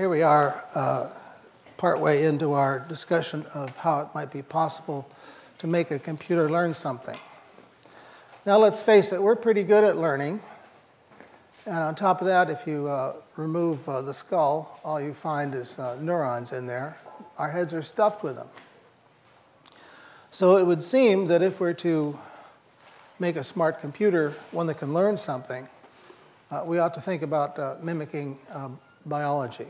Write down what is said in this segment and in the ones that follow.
here we are, uh, partway into our discussion of how it might be possible to make a computer learn something. Now, let's face it, we're pretty good at learning. And on top of that, if you uh, remove uh, the skull, all you find is uh, neurons in there. Our heads are stuffed with them. So it would seem that if we're to make a smart computer, one that can learn something, uh, we ought to think about uh, mimicking um, biology.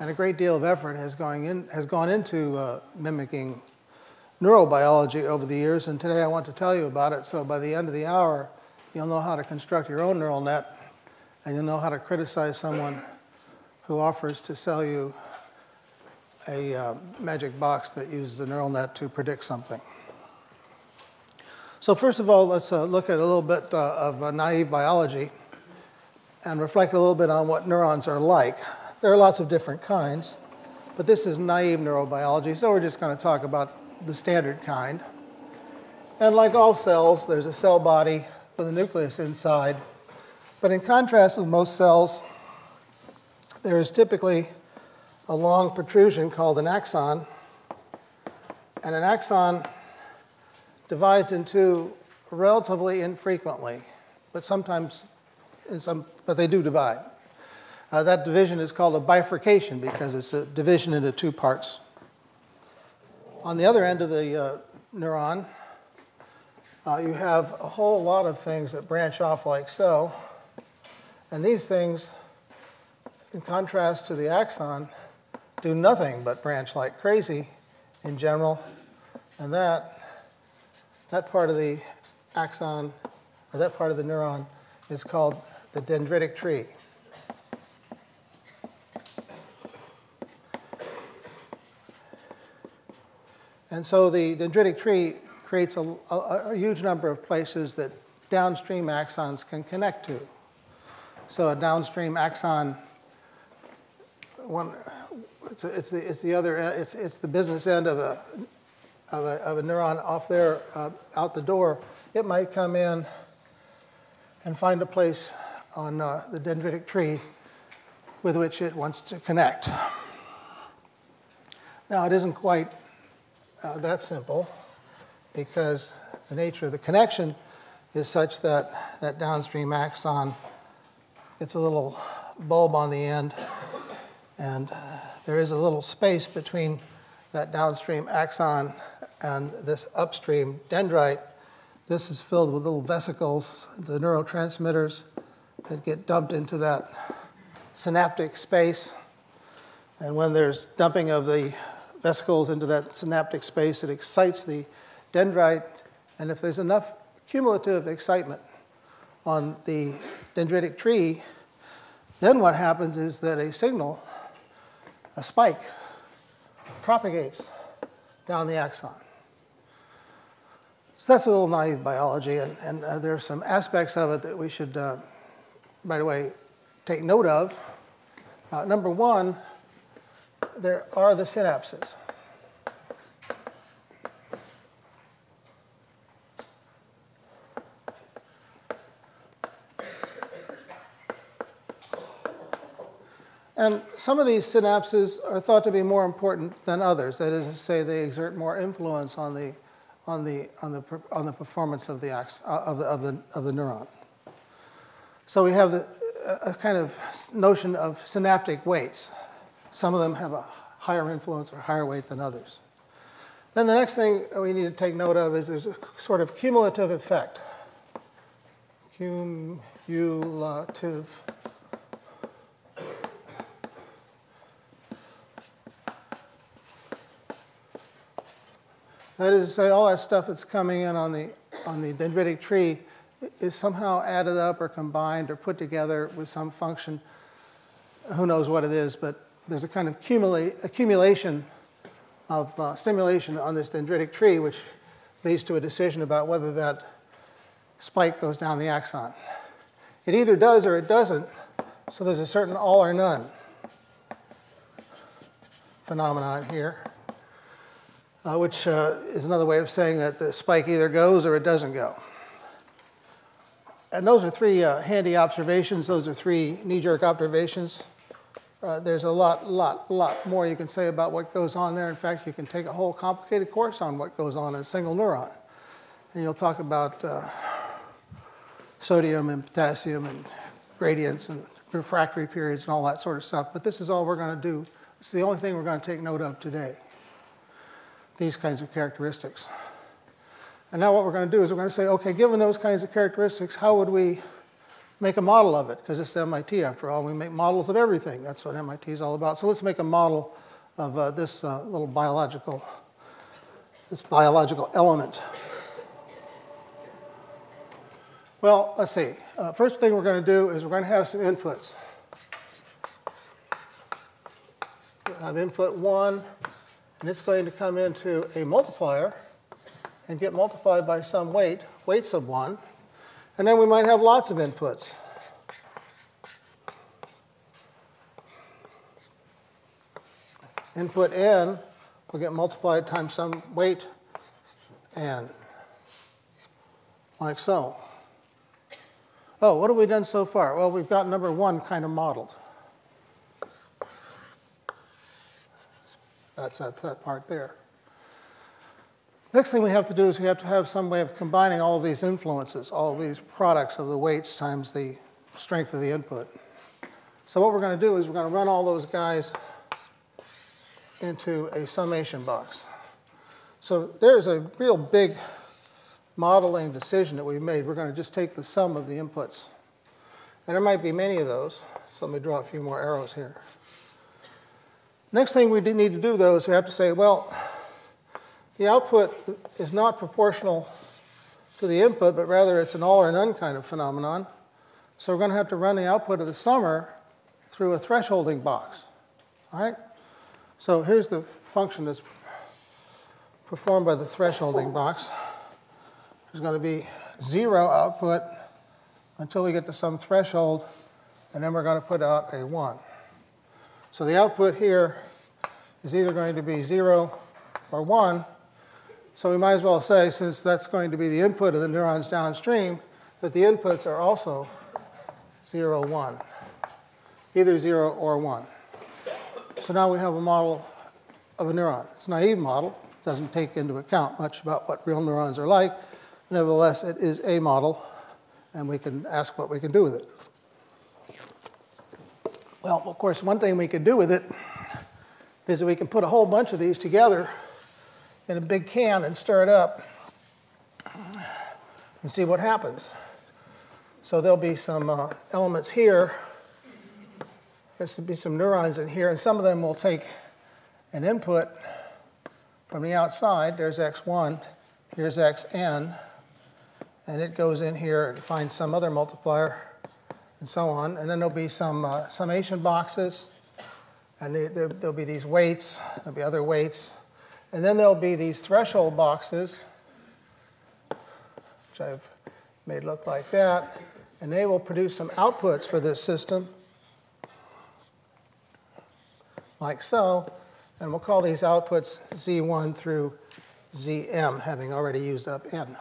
And a great deal of effort has, going in, has gone into uh, mimicking neurobiology over the years, and today I want to tell you about it. So by the end of the hour, you'll know how to construct your own neural net, and you'll know how to criticize someone who offers to sell you a uh, magic box that uses a neural net to predict something. So first of all, let's uh, look at a little bit uh, of uh, naive biology and reflect a little bit on what neurons are like. There are lots of different kinds, but this is naive neurobiology, so we're just going to talk about the standard kind. And like all cells, there's a cell body with a nucleus inside. But in contrast with most cells, there is typically a long protrusion called an axon. And an axon divides into relatively infrequently, but sometimes, some, but they do divide. Uh, that division is called a bifurcation because it's a division into two parts. On the other end of the uh, neuron, uh, you have a whole lot of things that branch off like so. And these things, in contrast to the axon, do nothing but branch like crazy in general. And that, that part of the axon, or that part of the neuron, is called the dendritic tree. And so the dendritic tree creates a, a, a, huge number of places that downstream axons can connect to. So a downstream axon, one, it's, it's, the, it's the other, it's, it's the business end of a, of a, of a neuron off there, uh, out the door. It might come in and find a place on uh, the dendritic tree with which it wants to connect. Now, it isn't quite uh, that simple because the nature of the connection is such that that downstream axon gets a little bulb on the end, and uh, there is a little space between that downstream axon and this upstream dendrite. This is filled with little vesicles, the neurotransmitters that get dumped into that synaptic space. And when there's dumping of the vesicles into that synaptic space. It excites the dendrite, and if there's enough cumulative excitement on the dendritic tree, then what happens is that a signal, a spike, propagates down the axon. So that's a little naive biology, and, and uh, there are some aspects of it that we should, uh, by the way, take note of. Uh, number one, there are the synapses. And some of these synapses are thought to be more important than others. That is to say, they exert more influence on the, on the, on the, on the performance of the, uh, of, the, of, the, of the neuron. So we have the, a kind of notion of synaptic weights. Some of them have a higher influence or higher weight than others. Then the next thing we need to take note of is there's a sort of cumulative effect. Cumulative. That is to say, all that stuff that's coming in on the, on the dendritic tree is somehow added up or combined or put together with some function. Who knows what it is, but there's a kind of accumulation of uh, stimulation on this dendritic tree, which leads to a decision about whether that spike goes down the axon. It either does or it doesn't, so there's a certain all or none phenomenon here, uh, which uh, is another way of saying that the spike either goes or it doesn't go. And those are three uh, handy observations. Those are three knee jerk observations. Uh, there's a lot, lot, lot more you can say about what goes on there. In fact, you can take a whole complicated course on what goes on in a single neuron. And you'll talk about uh, sodium and potassium and gradients and refractory periods and all that sort of stuff. But this is all we're going to do. It's the only thing we're going to take note of today. These kinds of characteristics. And now what we're going to do is we're going to say, okay, given those kinds of characteristics, how would we make a model of it? Because it's MIT after all. We make models of everything. That's what MIT is all about. So let's make a model of uh, this uh, little biological, this biological element. Well, let's see. Uh, first thing we're going to do is we're going to have some inputs. we have input 1, and it's going to come into a multiplier and get multiplied by some weight, weight sub 1. And then we might have lots of inputs. Input n will get multiplied times some weight n, like so. Oh, what have we done so far? Well, we've got number one kind of modeled. That's, that's that part there. Next thing we have to do is we have to have some way of combining all of these influences, all these products of the weights times the strength of the input. So what we're going to do is we're going to run all those guys into a summation box. So there's a real big modeling decision that we made. We're going to just take the sum of the inputs. And there might be many of those. So let me draw a few more arrows here. Next thing we need to do, though, is we have to say, well, the output is not proportional to the input, but rather it's an all or none kind of phenomenon. So we're going to have to run the output of the summer through a thresholding box. All right? So here's the function that's performed by the thresholding box. There's going to be zero output until we get to some threshold, and then we're going to put out a 1. So the output here is either going to be 0 or 1, so we might as well say, since that's going to be the input of the neurons downstream, that the inputs are also 0, 1, either 0 or 1. So now we have a model of a neuron. It's a naive model, doesn't take into account much about what real neurons are like. Nevertheless, it is a model, and we can ask what we can do with it. Well, of course, one thing we can do with it is that we can put a whole bunch of these together in a big can and stir it up and see what happens. So there'll be some uh, elements here. There's to be some neurons in here, and some of them will take an input from the outside. There's x1, here's xn, and it goes in here and finds some other multiplier, and so on. And then there'll be some uh, summation boxes, and there'll be these weights, there'll be other weights, and then there'll be these threshold boxes, which I've made look like that, and they will produce some outputs for this system, like so, and we'll call these outputs Z1 through Zm, having already used up N.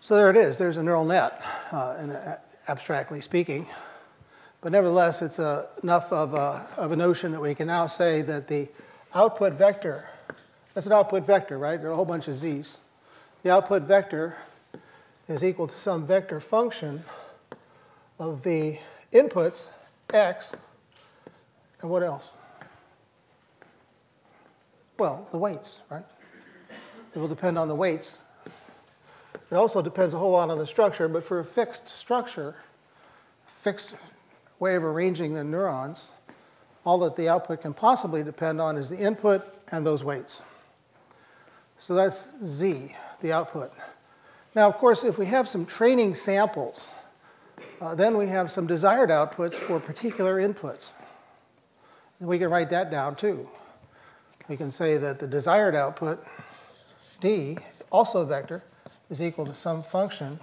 So there it is. There's a neural net, uh, in, abstractly speaking. But nevertheless, it's enough of a, of a notion that we can now say that the output vector, that's an output vector, right? There are a whole bunch of z's. The output vector is equal to some vector function of the inputs, x, and what else? Well, the weights, right? It will depend on the weights. It also depends a whole lot on the structure, but for a fixed structure, fixed way of arranging the neurons, all that the output can possibly depend on is the input and those weights. So that's Z, the output. Now, of course, if we have some training samples, uh, then we have some desired outputs for particular inputs. And we can write that down too. We can say that the desired output, D, also a vector, is equal to some function.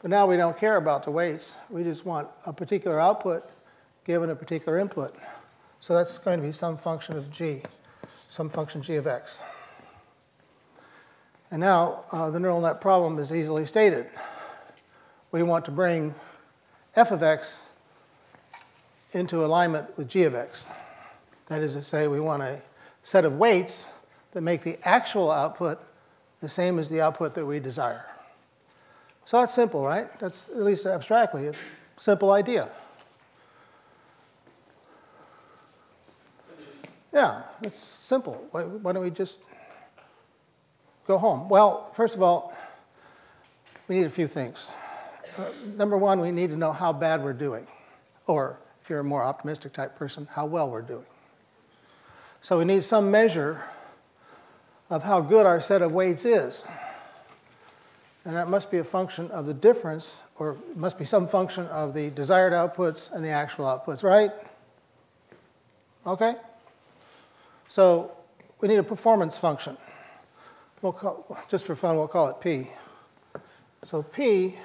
But now we don't care about the weights. We just want a particular output given a particular input. So that's going to be some function of g, some function g of x. And now uh, the neural net problem is easily stated. We want to bring f of x into alignment with g of x. That is to say, we want a set of weights that make the actual output the same as the output that we desire. So that's simple, right? That's at least abstractly a simple idea. Yeah, it's simple. Why, why, don't we just go home? Well, first of all, we need a few things. Uh, number one, we need to know how bad we're doing, or if you're a more optimistic type person, how well we're doing. So we need some measure of how good our set of weights is. And that must be a function of the difference, or must be some function of the desired outputs and the actual outputs, right? Okay? So we need a performance function. We'll call, just for fun, we'll call it P. So P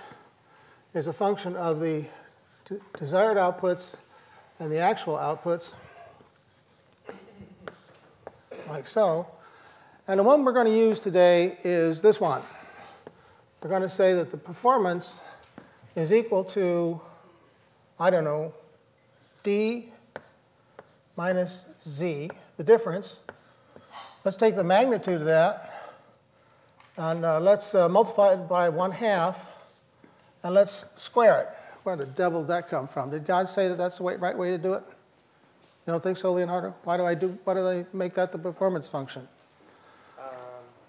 is a function of the desired outputs and the actual outputs, like so. And the one we're going to use today is this one. We're going to say that the performance is equal to, I don't know, D minus Z, the difference. Let's take the magnitude of that, and uh, let's uh, multiply it by 1 half, and let's square it. Where the devil did that come from? Did God say that that's the way, right way to do it? You don't think so, Leonardo? Why do I do? Why do they make that the performance function? Um,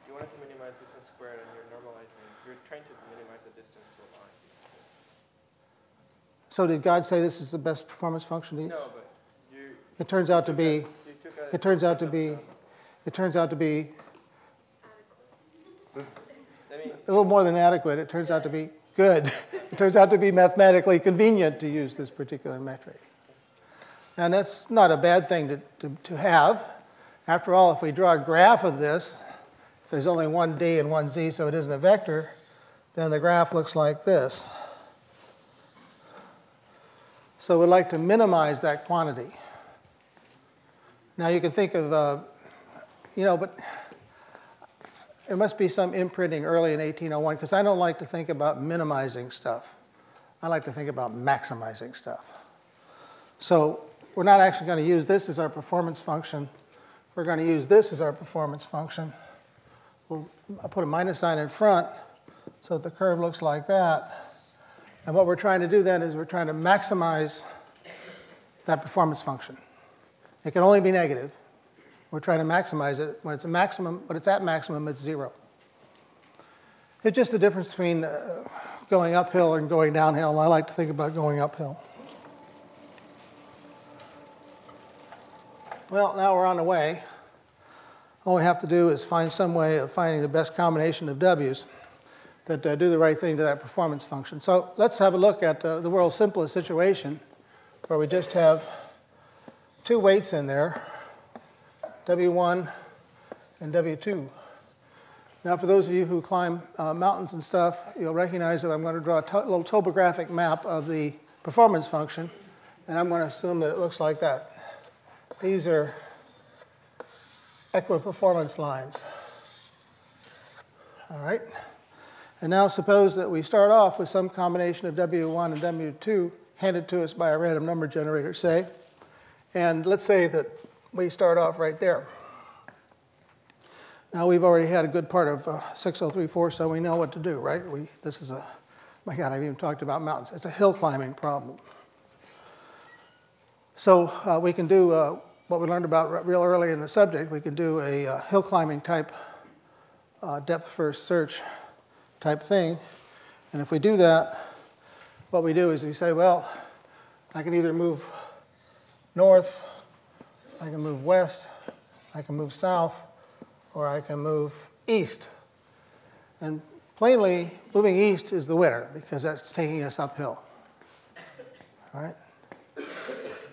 you wanted to minimize distance squared, and you're normalizing. You're trying to minimize the distance to a line. So did God say this is the best performance function? to use? No, but you. It turns out to be. It turns out to be. It turns out to be. A little more than adequate. It turns out to be good. it turns out to be mathematically convenient to use this particular metric. And that's not a bad thing to, to, to have. After all, if we draw a graph of this, if there's only one d and one z, so it isn't a vector, then the graph looks like this. So we'd like to minimize that quantity. Now you can think of, uh, you know, but there must be some imprinting early in 1801 because I don't like to think about minimizing stuff. I like to think about maximizing stuff. So we're not actually going to use this as our performance function. We're going to use this as our performance function. We'll, I'll put a minus sign in front so that the curve looks like that. And what we're trying to do then is we're trying to maximize that performance function. It can only be negative. We're trying to maximize it. When it's a maximum, when it's at maximum, it's zero. It's just the difference between uh, going uphill and going downhill, and I like to think about going uphill. Well, now we're on the way. All we have to do is find some way of finding the best combination of W's that uh, do the right thing to that performance function. So let's have a look at uh, the world's simplest situation where we just have two weights in there, W1 and W2. Now, for those of you who climb uh, mountains and stuff, you'll recognize that I'm going to draw a to little topographic map of the performance function, and I'm going to assume that it looks like that. These are equiperformance lines. All right? And now suppose that we start off with some combination of W1 and W2 handed to us by a random number generator, say. And let's say that we start off right there. Now we've already had a good part of uh, 6034, so we know what to do, right? We, this is a, my God, I've even talked about mountains. It's a hill climbing problem. So uh, we can do uh, what we learned about real early in the subject. We can do a uh, hill climbing type uh, depth first search type thing. And if we do that, what we do is we say, well, I can either move north, I can move west, I can move south, or I can move east. And plainly, moving east is the winner because that's taking us uphill. All right?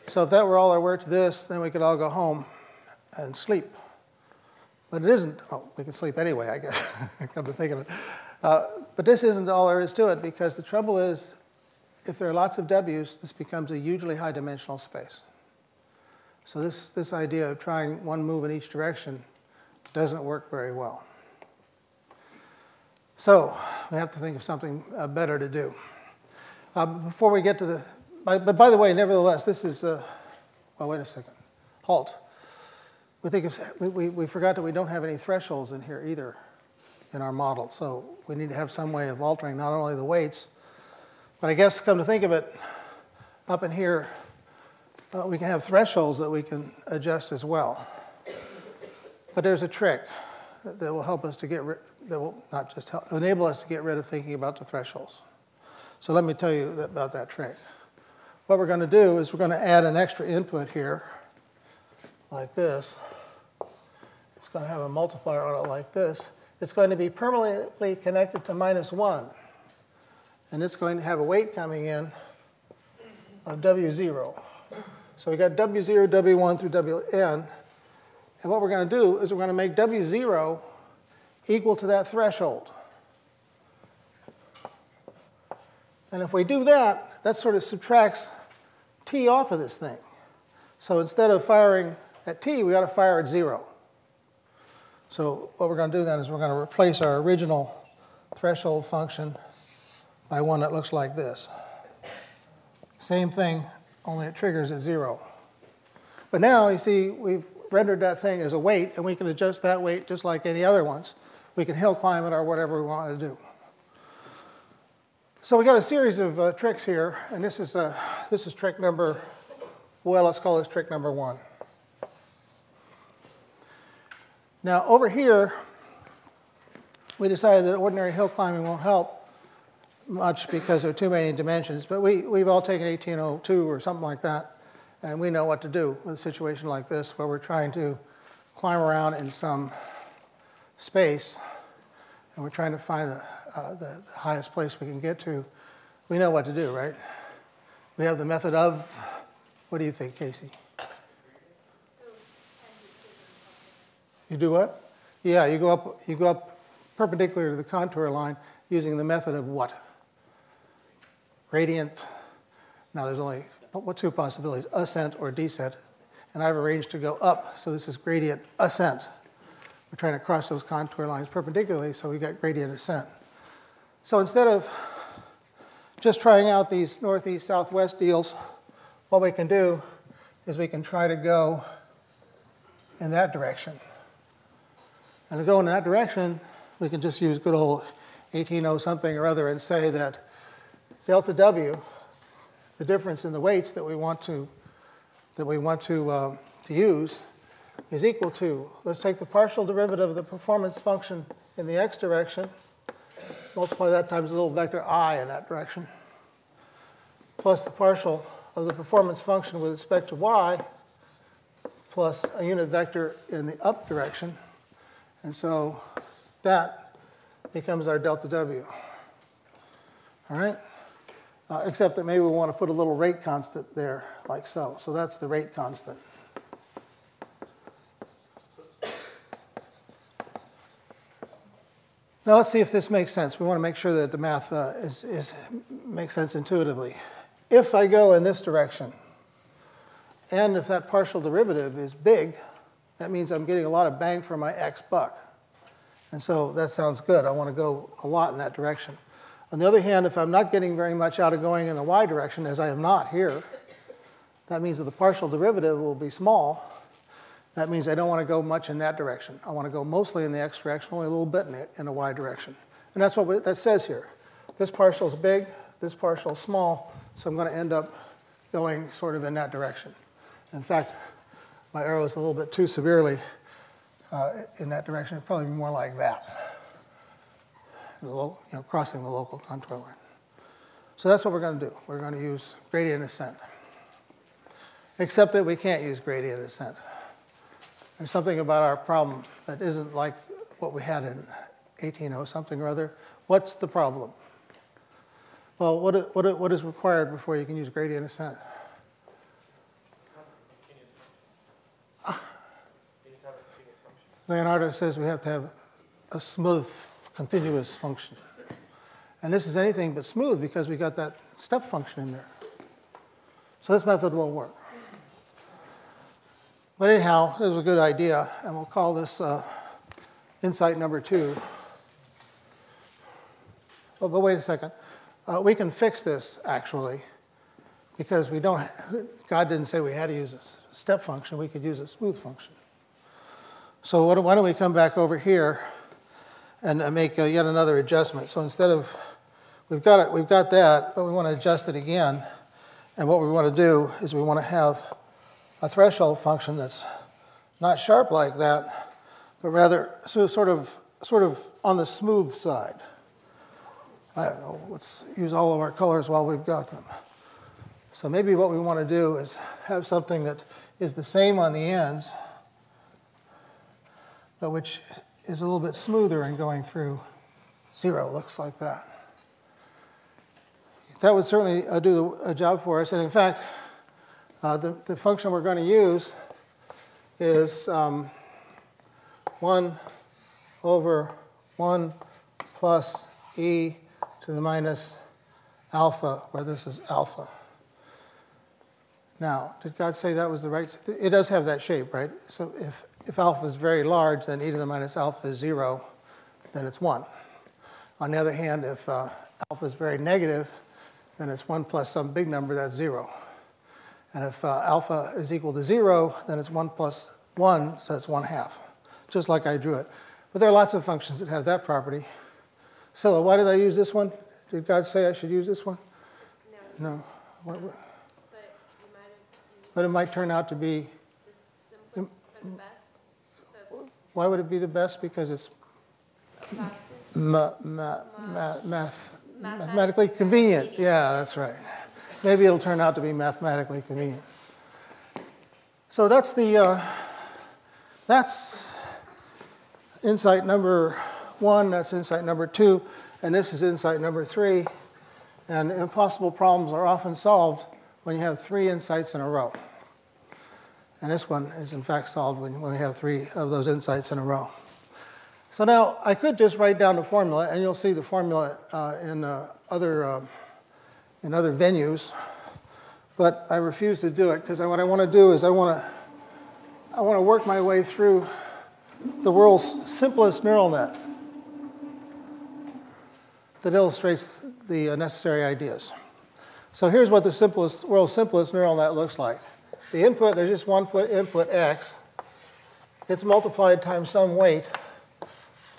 So if that were all there were to this, then we could all go home and sleep. But it isn't. Oh, we can sleep anyway, I guess. Come to think of it. Uh, but this isn't all there is to it because the trouble is, if there are lots of W's, this becomes a hugely high dimensional space. So this, this idea of trying one move in each direction doesn't work very well. So we have to think of something uh, better to do. Uh, before we get to the But, but by the way, nevertheless, this is, uh, well, wait a second. Halt. We, think of, we, we, we forgot that we don't have any thresholds in here either in our model. So we need to have some way of altering not only the weights, but I guess come to think of it, up in here, uh, we can have thresholds that we can adjust as well. But there's a trick that, will help us to get rid, that will not just help, enable us to get rid of thinking about the thresholds. So let me tell you about that trick. What we're going to do is we're going to add an extra input here, like this. It's going to have a multiplier on it like this. It's going to be permanently connected to minus 1. And it's going to have a weight coming in of W0. So we got W0, W1 through Wn. And what we're going to do is we're going to make W0 equal to that threshold. And if we do that, that sort of subtracts T off of this thing. So instead of firing at T, we got to fire at 0. So what we're going to do then is we're going to replace our original threshold function by one that looks like this. Same thing, only it triggers at 0. But now, you see, we've rendered that thing as a weight, and we can adjust that weight just like any other ones. We can hill climb it or whatever we want to do. So we got a series of uh, tricks here, and this is, uh, this is trick number, well, let's call this trick number one. Now, over here, we decided that ordinary hill climbing won't help much because there are too many dimensions, but we, we've all taken 1802 or something like that, and we know what to do with a situation like this where we're trying to climb around in some space, and we're trying to find the, uh, the, the highest place we can get to. We know what to do, right? We have the method of, what do you think, Casey? You do what? Yeah, you go up, you go up perpendicular to the contour line using the method of what? Gradient. Now there's only two possibilities, ascent or descent. And I've arranged to go up, so this is gradient ascent. We're trying to cross those contour lines perpendicularly, so we got gradient ascent. So instead of just trying out these northeast southwest deals, what we can do is we can try to go in that direction. And to go in that direction, we can just use good old 1800 something or other and say that delta W, the difference in the weights that we want to, that we want to, uh, to use, is equal to, let's take the partial derivative of the performance function in the x direction, multiply that times a little vector i in that direction, plus the partial of the performance function with respect to y, plus a unit vector in the up direction, and so that becomes our delta W. All right? Uh, except that maybe we want to put a little rate constant there, like so. So that's the rate constant. Now let's see if this makes sense. We want to make sure that the math uh, is, is, makes sense intuitively. If I go in this direction, and if that partial derivative is big, that means I'm getting a lot of bang for my x buck. And so that sounds good. I want to go a lot in that direction. On the other hand, if I'm not getting very much out of going in the y direction, as I am not here, that means that the partial derivative will be small. That means I don't want to go much in that direction. I want to go mostly in the x direction, only a little bit in the, in the y direction. And that's what we, that says here. This partial is big, this partial is small, so I'm going to end up going sort of in that direction. In fact, my arrow is a little bit too severely uh, in that direction. It'd probably be more like that, you know, crossing the local contour line. So that's what we're going to do. We're going to use gradient ascent. Except that we can't use gradient ascent. There's something about our problem that isn't like what we had in 1800 something or other. What's the problem? Well, what, what, what is required before you can use gradient ascent? Leonardo says we have to have a smooth, continuous function. And this is anything but smooth because we got that step function in there. So this method won't work. But anyhow, this is a good idea, and we'll call this uh, insight number two. Oh, but wait a second. Uh, we can fix this, actually. because we don't, God didn't say we had to use a step function, we could use a smooth function. So why don't we come back over here and make uh, yet another adjustment. So instead of, we've got, it, we've got that, but we want to adjust it again. And what we want to do is we want to have a threshold function that's not sharp like that, but rather sort of, sort of on the smooth side. I don't know, let's use all of our colors while we've got them. So maybe what we want to do is have something that is the same on the ends, but which is a little bit smoother in going through zero, looks like that. That would certainly uh, do a job for us. And in fact, uh, the, the function we're going to use is um, 1 over 1 plus e to the minus alpha, where this is alpha. Now, did God say that was the right? It does have that shape, right? So if, if alpha is very large, then e to the minus alpha is 0, then it's 1. On the other hand, if uh, alpha is very negative, then it's 1 plus some big number, that's 0. And if uh, alpha is equal to 0, then it's 1 plus 1, so it's 1 half, just like I drew it. But there are lots of functions that have that property. Scylla, why did I use this one? Did God say I should use this one? No. No. What, what? But you might have used But it might turn out to be, the simplest for the best, why would it be the best? Because it's ma- ma- ma- math, mathematically convenient. Yeah, that's right. Maybe it'll turn out to be mathematically convenient. So that's the, uh, that's insight number one, that's insight number two, and this is insight number three. And impossible problems are often solved when you have three insights in a row. And this one is, in fact, solved when, when we have three of those insights in a row. So now I could just write down the formula, and you'll see the formula uh, in, uh, other, uh, in other venues, but I refuse to do it because what I want to do is I want to I want to work my way through the world's simplest neural net that illustrates the uh, necessary ideas. So here's what the simplest, world's simplest neural net looks like. The input, there's just one input x. It's multiplied times some weight,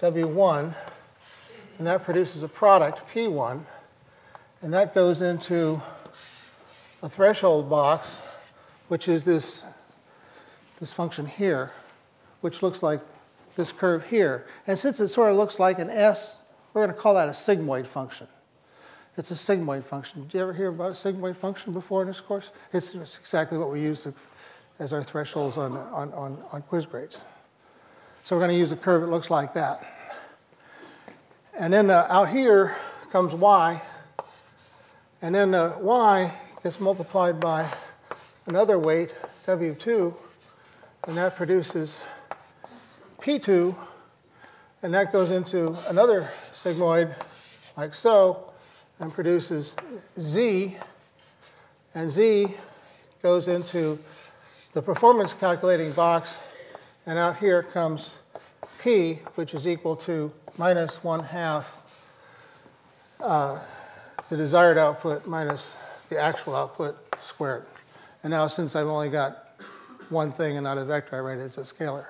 W1, and that produces a product, P1, and that goes into a threshold box, which is this, this function here, which looks like this curve here. And since it sort of looks like an S we're going to call that a sigmoid function. It's a sigmoid function. Did you ever hear about a sigmoid function before in this course? It's, it's exactly what we use as our thresholds on, on, on, on quiz grades. So we're going to use a curve that looks like that. And then the, out here comes y, and then the y gets multiplied by another weight, w2, and that produces p2, and that goes into another sigmoid like so and produces Z, and Z goes into the performance calculating box, and out here comes P, which is equal to minus 1 half uh, the desired output minus the actual output squared. And now since I've only got one thing and not a vector, I write it as a scalar.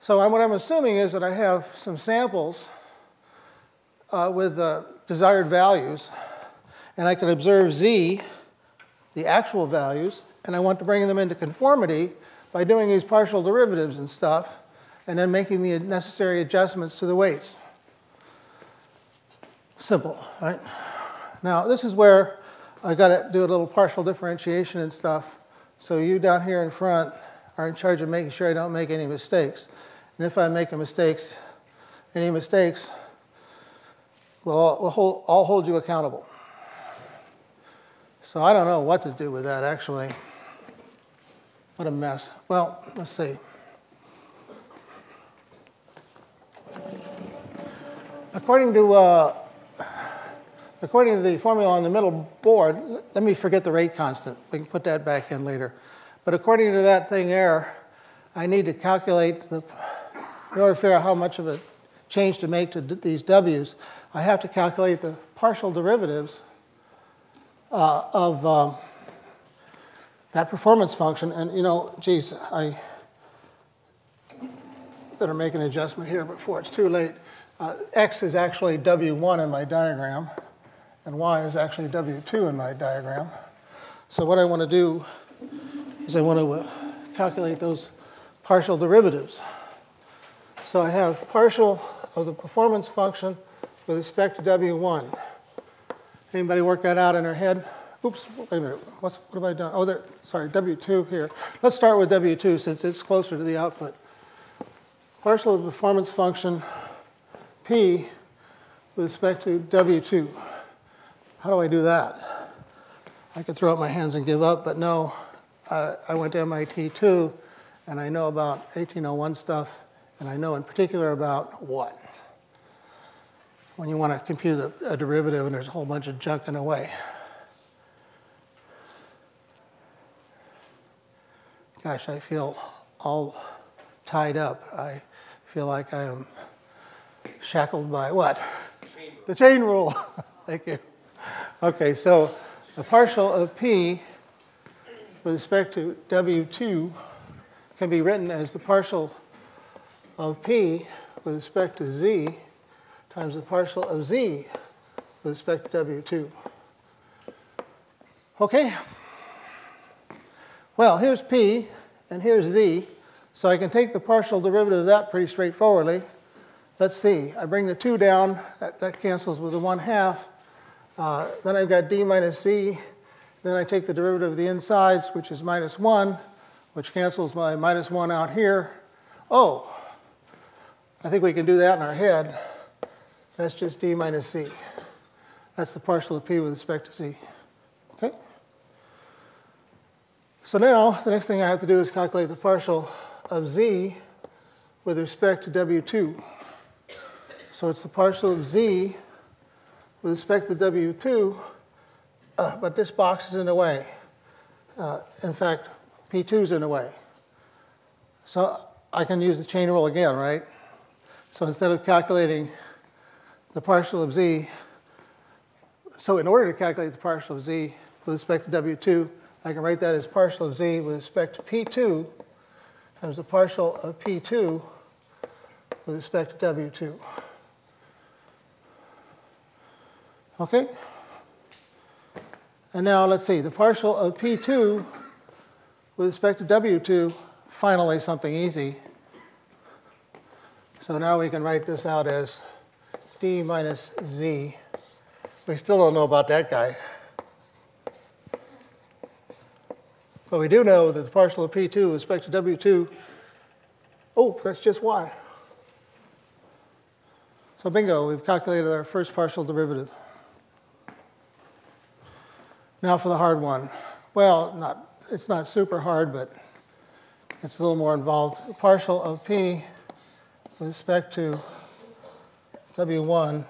So what I'm assuming is that I have some samples uh, with uh, desired values, and I can observe z, the actual values, and I want to bring them into conformity by doing these partial derivatives and stuff, and then making the necessary adjustments to the weights. Simple, right? Now, this is where I got to do a little partial differentiation and stuff. So you down here in front are in charge of making sure I don't make any mistakes. And if I make a mistakes, any mistakes, well, we'll hold, I'll hold you accountable. So I don't know what to do with that, actually. What a mess. Well, let's see. According to, uh, according to the formula on the middle board, let me forget the rate constant. We can put that back in later. But according to that thing there, I need to calculate the, in order to figure out how much of a change to make to these W's, I have to calculate the partial derivatives uh, of, uh, that performance function, and you know, geez, I better make an adjustment here before it's too late. Uh, X is actually W1 in my diagram, and Y is actually W2 in my diagram. So what I want to do is I want to uh, calculate those partial derivatives. So I have partial of the performance function with respect to W1. Anybody work that out in their head? Oops, wait a minute. What's, what have I done? Oh, there, sorry, W2 here. Let's start with W2 since it's closer to the output. Partial of performance function P with respect to W2. How do I do that? I could throw up my hands and give up, but no, uh, I went to MIT too, and I know about 1801 stuff, and I know in particular about what? When you want to compute a, a derivative and there's a whole bunch of junk in the way. Gosh, I feel all tied up. I feel like I am shackled by what? Chain the chain rule. Thank you. Okay, so the partial of P with respect to W2 can be written as the partial of P with respect to Z times the partial of Z with respect to W2. Okay? Well, here's P and here's Z, so I can take the partial derivative of that pretty straightforwardly. Let's see, I bring the 2 down, that, that cancels with the 1 half. Uh, then I've got d minus z. Then I take the derivative of the insides, which is minus 1, which cancels my minus 1 out here. Oh, I think we can do that in our head. That's just d minus z. That's the partial of p with respect to z. Okay? So now, the next thing I have to do is calculate the partial of z with respect to w2. So it's the partial of z with respect to W2, uh, but this box is in the way. Uh, in fact, P2 is in the way. So I can use the chain rule again, right? So instead of calculating the partial of z, so in order to calculate the partial of z with respect to W2, I can write that as partial of z with respect to P2 times the partial of P2 with respect to W2. Okay? And now let's see, the partial of P2 with respect to W2, finally something easy. So now we can write this out as D minus Z. We still don't know about that guy. But we do know that the partial of P2 with respect to W2, oh, that's just Y. So bingo, we've calculated our first partial derivative. Now for the hard one. Well, not, it's not super hard, but it's a little more involved. Partial of P with respect to W1.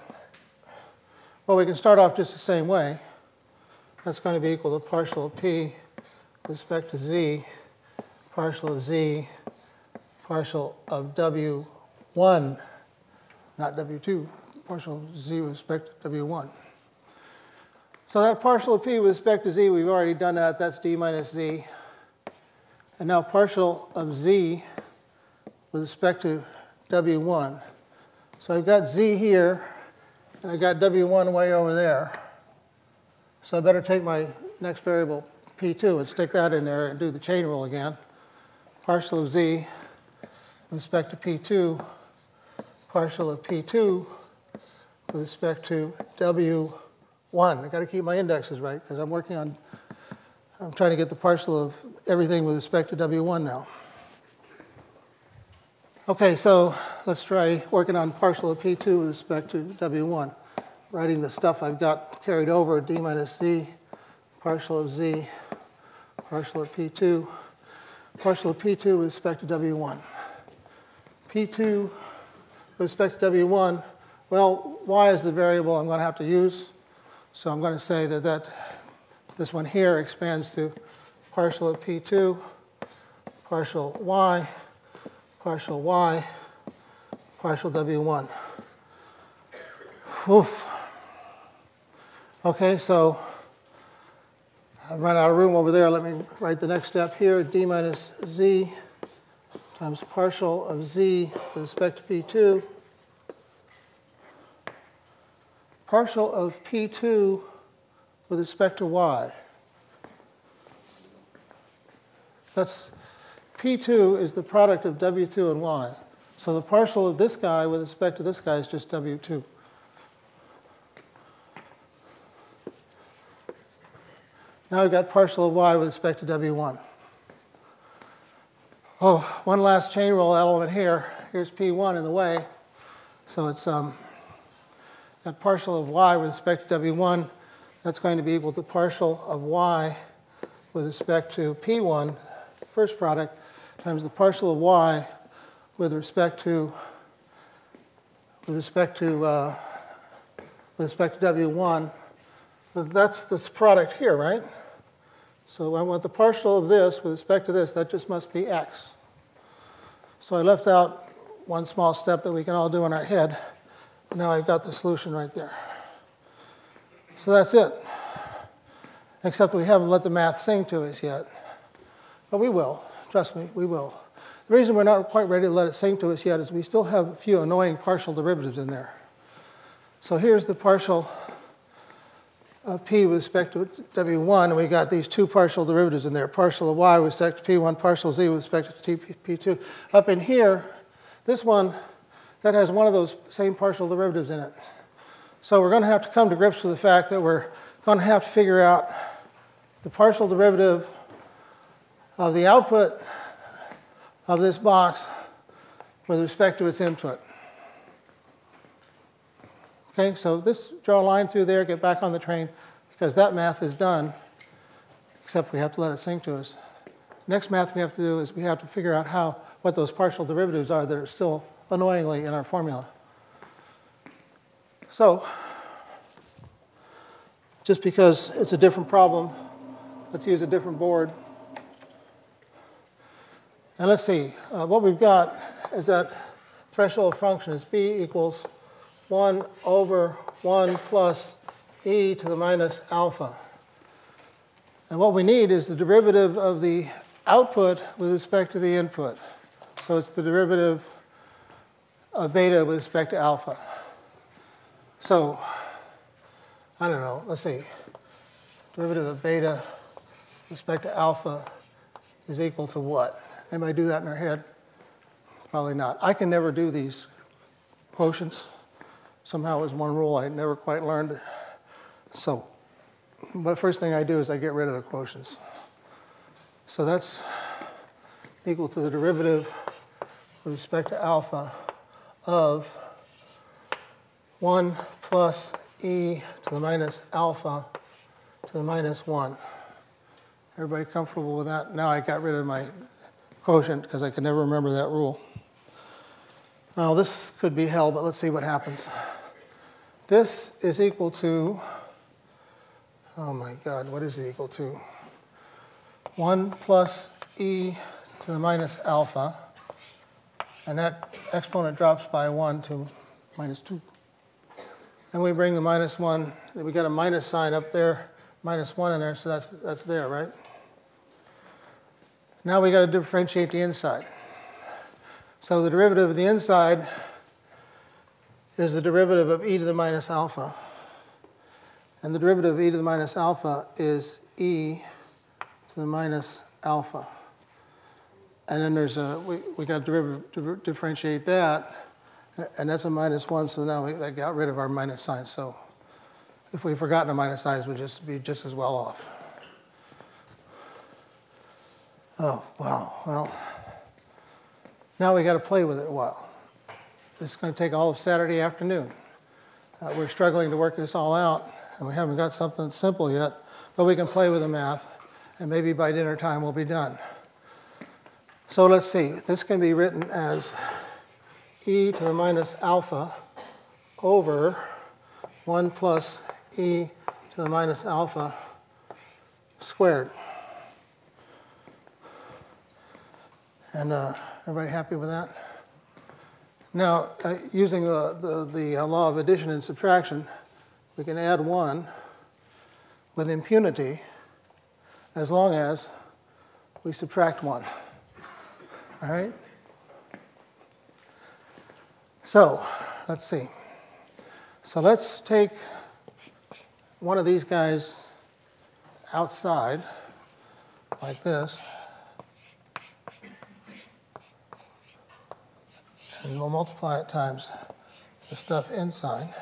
Well, we can start off just the same way. That's going to be equal to partial of P with respect to Z, partial of Z, partial of W1, not W2, partial of Z with respect to W1. So that partial of p with respect to z, we've already done that. That's d minus z. And now partial of z with respect to w1. So I've got z here, and I've got w1 way over there. So I better take my next variable p2 and stick that in there and do the chain rule again. Partial of z with respect to p2, partial of p2 with respect to w one. I've got to keep my indexes right because I'm working on, I'm trying to get the partial of everything with respect to W1 now. Okay, so let's try working on partial of P2 with respect to W1. Writing the stuff I've got carried over, D minus Z, partial of Z, partial of P2, partial of P2 with respect to W1. P2 with respect to W1, well, Y is the variable I'm going to have to use. So I'm going to say that, that this one here expands to partial of P2, partial Y, partial Y, partial W1. Oof. Okay, so I've run out of room over there. Let me write the next step here. d minus z times partial of z with respect to p2. Partial of p2 with respect to y. That's p2 is the product of w2 and y. So the partial of this guy with respect to this guy is just w2. Now we've got partial of y with respect to w1. Oh, one last chain rule element here. Here's p1 in the way. So it's um, that partial of y with respect to w1, that's going to be equal to partial of y with respect to p1, first product, times the partial of y with respect to with respect to uh, with respect to w1. That's this product here, right? So I want the partial of this with respect to this. That just must be x. So I left out one small step that we can all do in our head. Now I've got the solution right there. So that's it. Except we haven't let the math sing to us yet. But we will. Trust me, we will. The reason we're not quite ready to let it sink to us yet is we still have a few annoying partial derivatives in there. So here's the partial of p with respect to w1, and we got these two partial derivatives in there, partial of y with respect to p1, partial z with respect to p2. Up in here, this one, that has one of those same partial derivatives in it. So we're going to have to come to grips with the fact that we're going to have to figure out the partial derivative of the output of this box with respect to its input. Okay, so this, draw a line through there, get back on the train, because that math is done, except we have to let it sink to us. Next math we have to do is we have to figure out how, what those partial derivatives are that are still annoyingly in our formula. So, just because it's a different problem, let's use a different board. And let's see, uh, what we've got is that threshold function is b equals 1 over 1 plus e to the minus alpha. And what we need is the derivative of the output with respect to the input. So it's the derivative of beta with respect to alpha. So, I don't know, let's see. Derivative of beta with respect to alpha is equal to what? Anybody do that in their head? Probably not. I can never do these quotients somehow it was one rule I never quite learned. So, but first thing I do is I get rid of the quotients. So that's equal to the derivative with respect to alpha of 1 plus e to the minus alpha to the minus 1. Everybody comfortable with that? Now I got rid of my quotient because I can never remember that rule. Now this could be hell, but let's see what happens. This is equal to, oh my God, what is it equal to? 1 plus e to the minus alpha, and that exponent drops by 1 to minus 2. And we bring the minus 1, we got a minus sign up there, minus 1 in there, so that's, that's there, right? Now we got to differentiate the inside. So the derivative of the inside is the derivative of e to the minus alpha. And the derivative of e to the minus alpha is e to the minus alpha. And then there's a, we, we got to, differentiate that, and that's a minus 1, so now we that got rid of our minus sign. So if we've forgotten a minus sign, we'd just be just as well off. Oh, wow. Well, now we got to play with it a while. It's going to take all of Saturday afternoon. Uh, we're struggling to work this all out, and we haven't got something simple yet, but we can play with the math, and maybe by dinner time we'll be done. So let's see. This can be written as e to the minus alpha over 1 plus e to the minus alpha squared. And uh, everybody happy with that? Now, uh, using the, the, the, uh, law of addition and subtraction, we can add 1 with impunity as long as we subtract 1. All right? So, let's see. So let's take one of these guys outside, like this. And we'll multiply it times the stuff inside.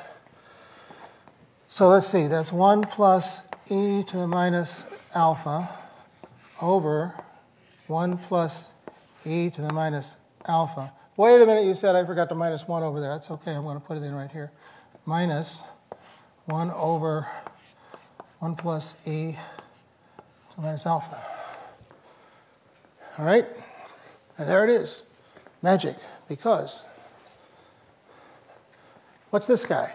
So let's see, that's 1 plus e to the minus alpha over 1 plus e to the minus alpha. Wait a minute, you said I forgot the minus 1 over there. That's okay, I'm going to put it in right here. Minus 1 over 1 plus e to the minus alpha. All right? And there it is. Magic. Because. What's this guy?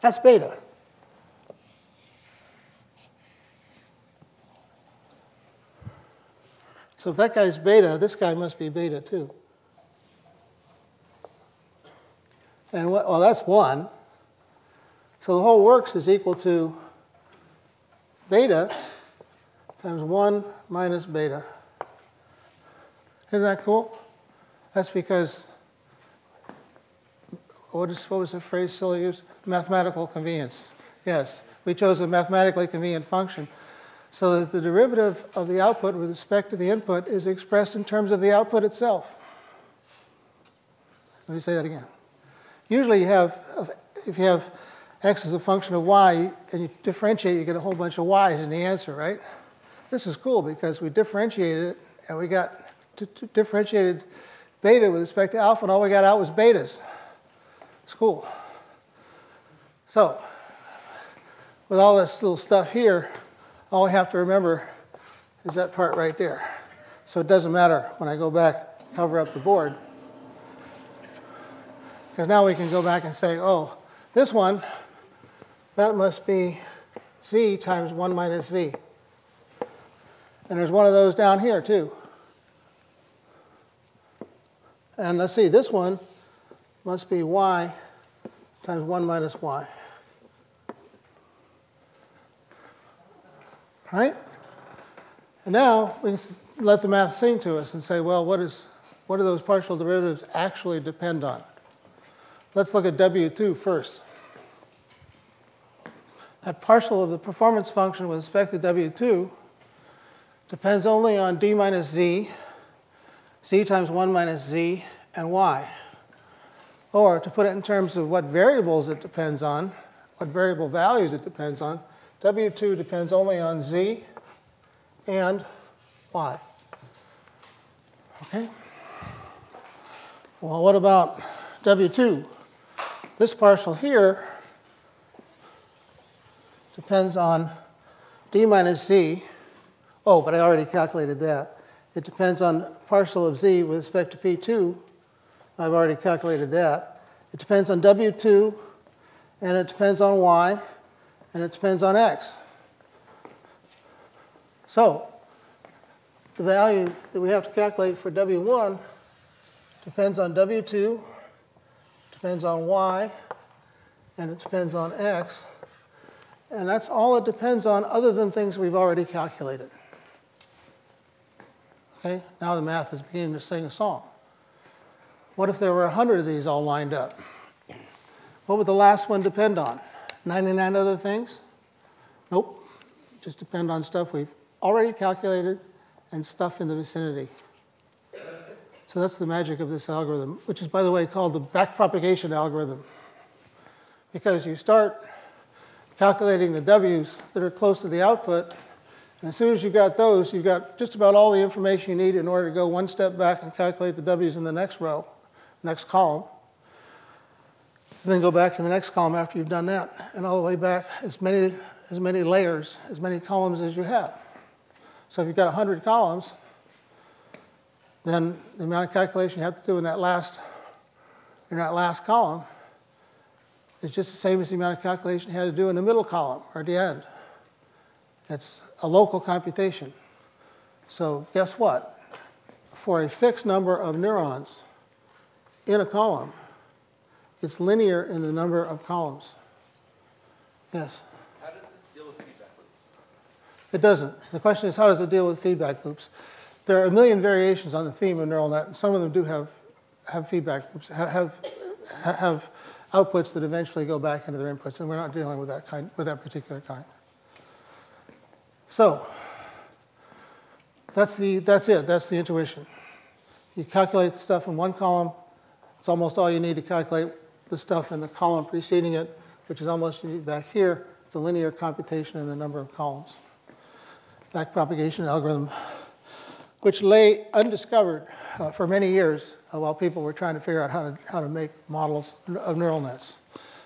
That's beta. So if that guy's beta, this guy must be beta too. And what, well, that's 1. So the whole works is equal to beta times 1 minus beta. Isn't that cool? That's because, what, is, what was the phrase Silly used? Mathematical convenience. Yes, we chose a mathematically convenient function so that the derivative of the output with respect to the input is expressed in terms of the output itself. Let me say that again. Usually you have, if you have x as a function of y and you differentiate, you get a whole bunch of y's in the answer, right? This is cool because we differentiated it and we got differentiated beta with respect to alpha and all we got out was betas. It's cool. So, with all this little stuff here, all we have to remember is that part right there. So it doesn't matter when I go back, cover up the board. Because now we can go back and say, oh, this one, that must be z times 1 minus z. And there's one of those down here, too. And let's see, this one must be y times 1 minus y. Right? And now we can let the math sing to us and say, well, what, is, what do those partial derivatives actually depend on? Let's look at W2 first. That partial of the performance function with respect to W2 depends only on d minus z, z times 1 minus z, and y. Or to put it in terms of what variables it depends on, what variable values it depends on, W2 depends only on Z and Y. Okay? Well, what about W2? This partial here depends on D minus Z. Oh, but I already calculated that. It depends on partial of Z with respect to P2. I've already calculated that. It depends on W2, and it depends on Y and it depends on x. So the value that we have to calculate for W1 depends on W2, depends on y, and it depends on x. And that's all it depends on other than things we've already calculated. Okay, now the math is beginning to sing a song. What if there were 100 of these all lined up? What would the last one depend on? 99 other things? Nope. Just depend on stuff we've already calculated and stuff in the vicinity. So that's the magic of this algorithm, which is, by the way, called the backpropagation algorithm. Because you start calculating the W's that are close to the output, and as soon as you've got those, you've got just about all the information you need in order to go one step back and calculate the W's in the next row, next column. And then go back to the next column after you've done that, and all the way back as many, as many layers, as many columns as you have. So if you've got 100 columns, then the amount of calculation you have to do in that last, in that last column is just the same as the amount of calculation you had to do in the middle column or at the end. It's a local computation. So guess what? For a fixed number of neurons in a column, it's linear in the number of columns. Yes. How does this deal with feedback loops? It doesn't. The question is, how does it deal with feedback loops? There are a million variations on the theme of neural net, and some of them do have, have feedback loops, ha- have, have outputs that eventually go back into their inputs, and we're not dealing with that kind, with that particular kind. So, that's the, that's it, that's the intuition. You calculate the stuff in one column, it's almost all you need to calculate the stuff in the column preceding it, which is almost back here. It's a linear computation in the number of columns backpropagation algorithm, which lay undiscovered uh, for many years uh, while people were trying to figure out how to, how to make models of neural nets.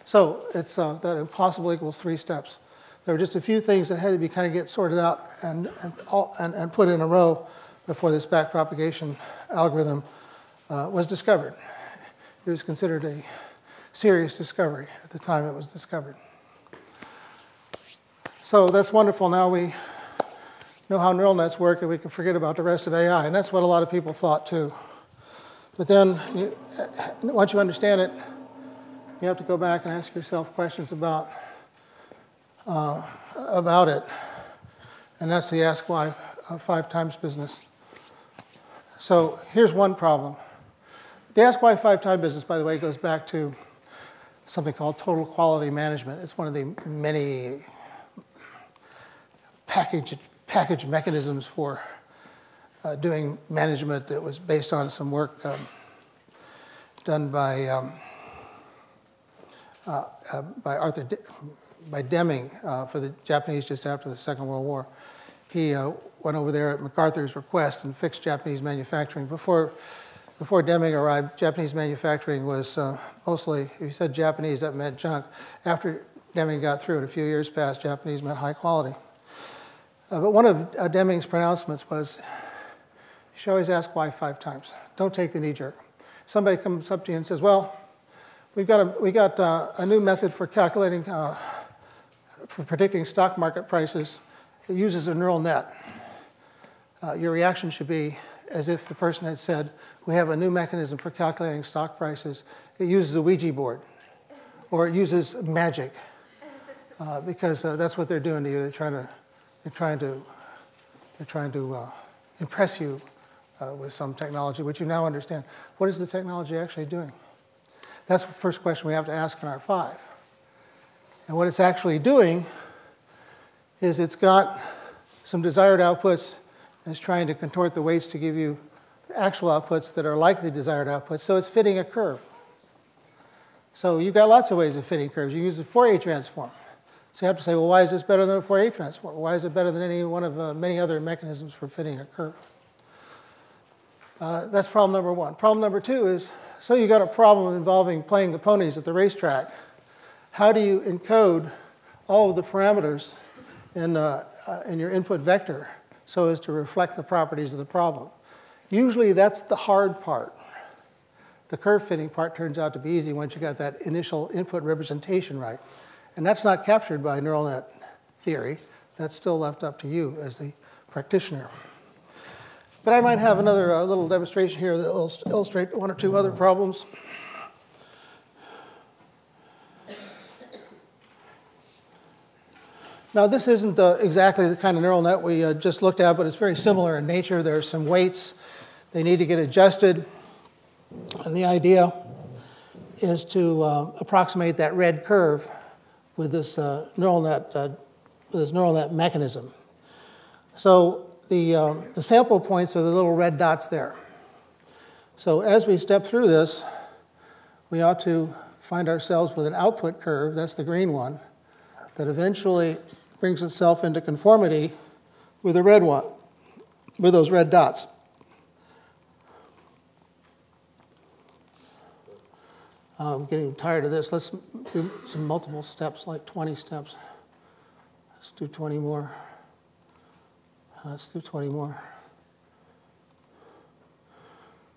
So it's uh, that impossible equals three steps. There were just a few things that had to be kind of get sorted out and, and, all, and, and put in a row before this backpropagation algorithm uh, was discovered. It was considered a serious discovery at the time it was discovered. So that's wonderful. Now we know how neural nets work and we can forget about the rest of AI. And that's what a lot of people thought too. But then, you, once you understand it, you have to go back and ask yourself questions about, uh, about it. And that's the ask why uh, five times business. So here's one problem. The ask why five time business, by the way, goes back to something called total quality management. It's one of the many package package mechanisms for uh, doing management that was based on some work um, done by, um, uh, uh, by Arthur by Deming uh, for the Japanese just after the Second World War. He uh, went over there at MacArthur's request and fixed Japanese manufacturing. Before, before Deming arrived, Japanese manufacturing was uh, mostly, if you said Japanese, that meant junk. After Deming got through it, a few years passed, Japanese meant high quality. Uh, but one of uh, Deming's pronouncements was, you should always ask why five times. Don't take the knee jerk. Somebody comes up to you and says, well, we've got a, we got, uh, a new method for calculating, uh, for predicting stock market prices. It uses a neural net. Uh, your reaction should be as if the person had said, we have a new mechanism for calculating stock prices. It uses a Ouija board, or it uses magic, uh, because that's what they're doing to you. They're trying to they're trying to, they're trying to uh, impress you uh, with some technology, which you now understand. What is the technology actually doing? That's the first question we have to ask in our five. And what it's actually doing is it's got some desired outputs and it's trying to contort the weights to give you actual outputs that are like the desired outputs. So it's fitting a curve. So you've got lots of ways of fitting curves. You can use the Fourier transform. So you have to say, well, why is this better than a Fourier transform? Why is it better than any one of uh, many other mechanisms for fitting a curve? Uh, that's problem number one. Problem number two is, so you've got a problem involving playing the ponies at the racetrack. How do you encode all of the parameters in, uh, uh in your input vector so as to reflect the properties of the problem? Usually that's the hard part. The curve fitting part turns out to be easy once you got that initial input representation right. And that's not captured by neural net theory. That's still left up to you as the practitioner. But I might have another uh, little demonstration here that will illustrate one or two other problems. Now, this isn't uh, exactly the kind of neural net we uh, just looked at, but it's very similar in nature. There are some weights, they need to get adjusted. And the idea is to uh, approximate that red curve with this uh, neural net uh, with this neural net mechanism. So the, um, the sample points are the little red dots there. So as we step through this, we ought to find ourselves with an output curve, that's the green one, that eventually brings itself into conformity with the red one, with those red dots. I'm getting tired of this. Let's do some multiple steps, like 20 steps. Let's do 20 more. Let's do 20 more.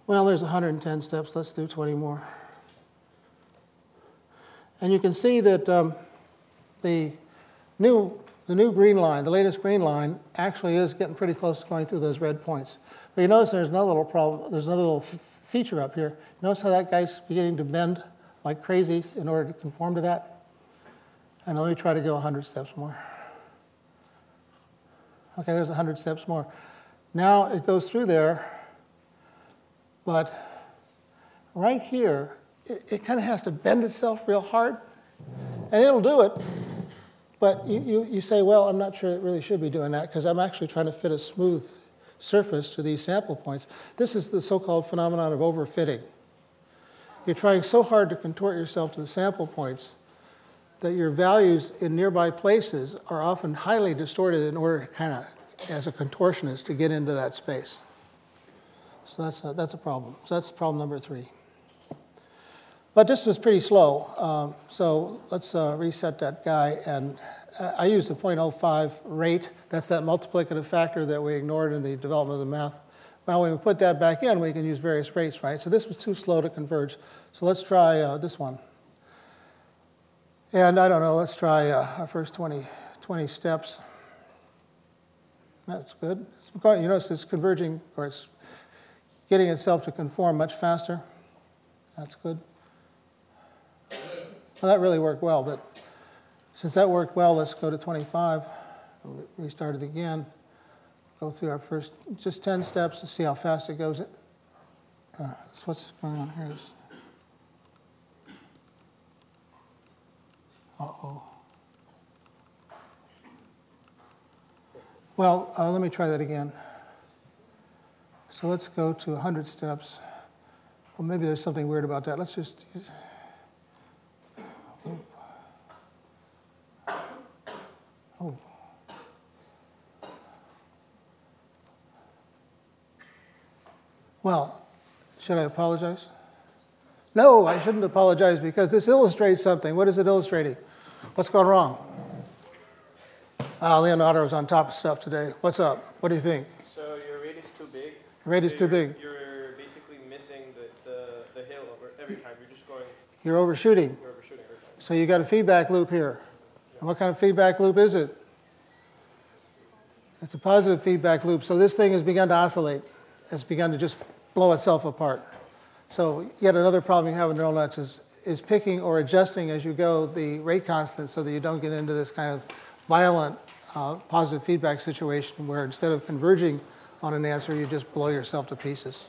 Well, there's 110 steps. Let's do 20 more. And you can see that um, the new the new green line, the latest green line, actually is getting pretty close to going through those red points. But you notice there's another little problem. There's another little feature up here. Notice how that guy's beginning to bend like crazy in order to conform to that. And let me try to go 100 steps more. Okay, there's 100 steps more. Now it goes through there, but right here, it, it kind of has to bend itself real hard, and it'll do it. But you, you, you say, well, I'm not sure it really should be doing that because I'm actually trying to fit a smooth surface to these sample points. This is the so called phenomenon of overfitting. You're trying so hard to contort yourself to the sample points that your values in nearby places are often highly distorted in order to kind of, as a contortionist, to get into that space. So that's a, that's a problem. So that's problem number three. But this was pretty slow. Um, so let's uh, reset that guy. And uh, I use the 0.05 rate. That's that multiplicative factor that we ignored in the development of the math. Now, when we put that back in, we can use various rates, right? So this was too slow to converge. So let's try uh, this one. And I don't know, let's try uh, our first 20, 20 steps. That's good. You notice it's converging, or it's getting itself to conform much faster. That's good. Well, that really worked well, but since that worked well, let's go to 25. Restart it again. Go through our first, just 10 steps to see how fast it goes. Uh, so what's going on here uh-oh. Well, uh, let me try that again. So let's go to 100 steps. Well, maybe there's something weird about that. Let's just. Oh. Well, should I apologize? No, I shouldn't apologize because this illustrates something. What is it illustrating? What's gone wrong? Ah, Leonardo's on top of stuff today. What's up? What do you think? So your rate is too big. Your rate is So too big. You're basically missing the, the, the hill over every time. You're just going, You're overshooting. you're overshooting every time. So you got a feedback loop here. And what kind of feedback loop is it? It's a positive feedback loop. So this thing has begun to oscillate. It's begun to just blow itself apart. So yet another problem you have with neural nets is, is picking or adjusting as you go the rate constant so that you don't get into this kind of violent uh, positive feedback situation where instead of converging on an answer, you just blow yourself to pieces.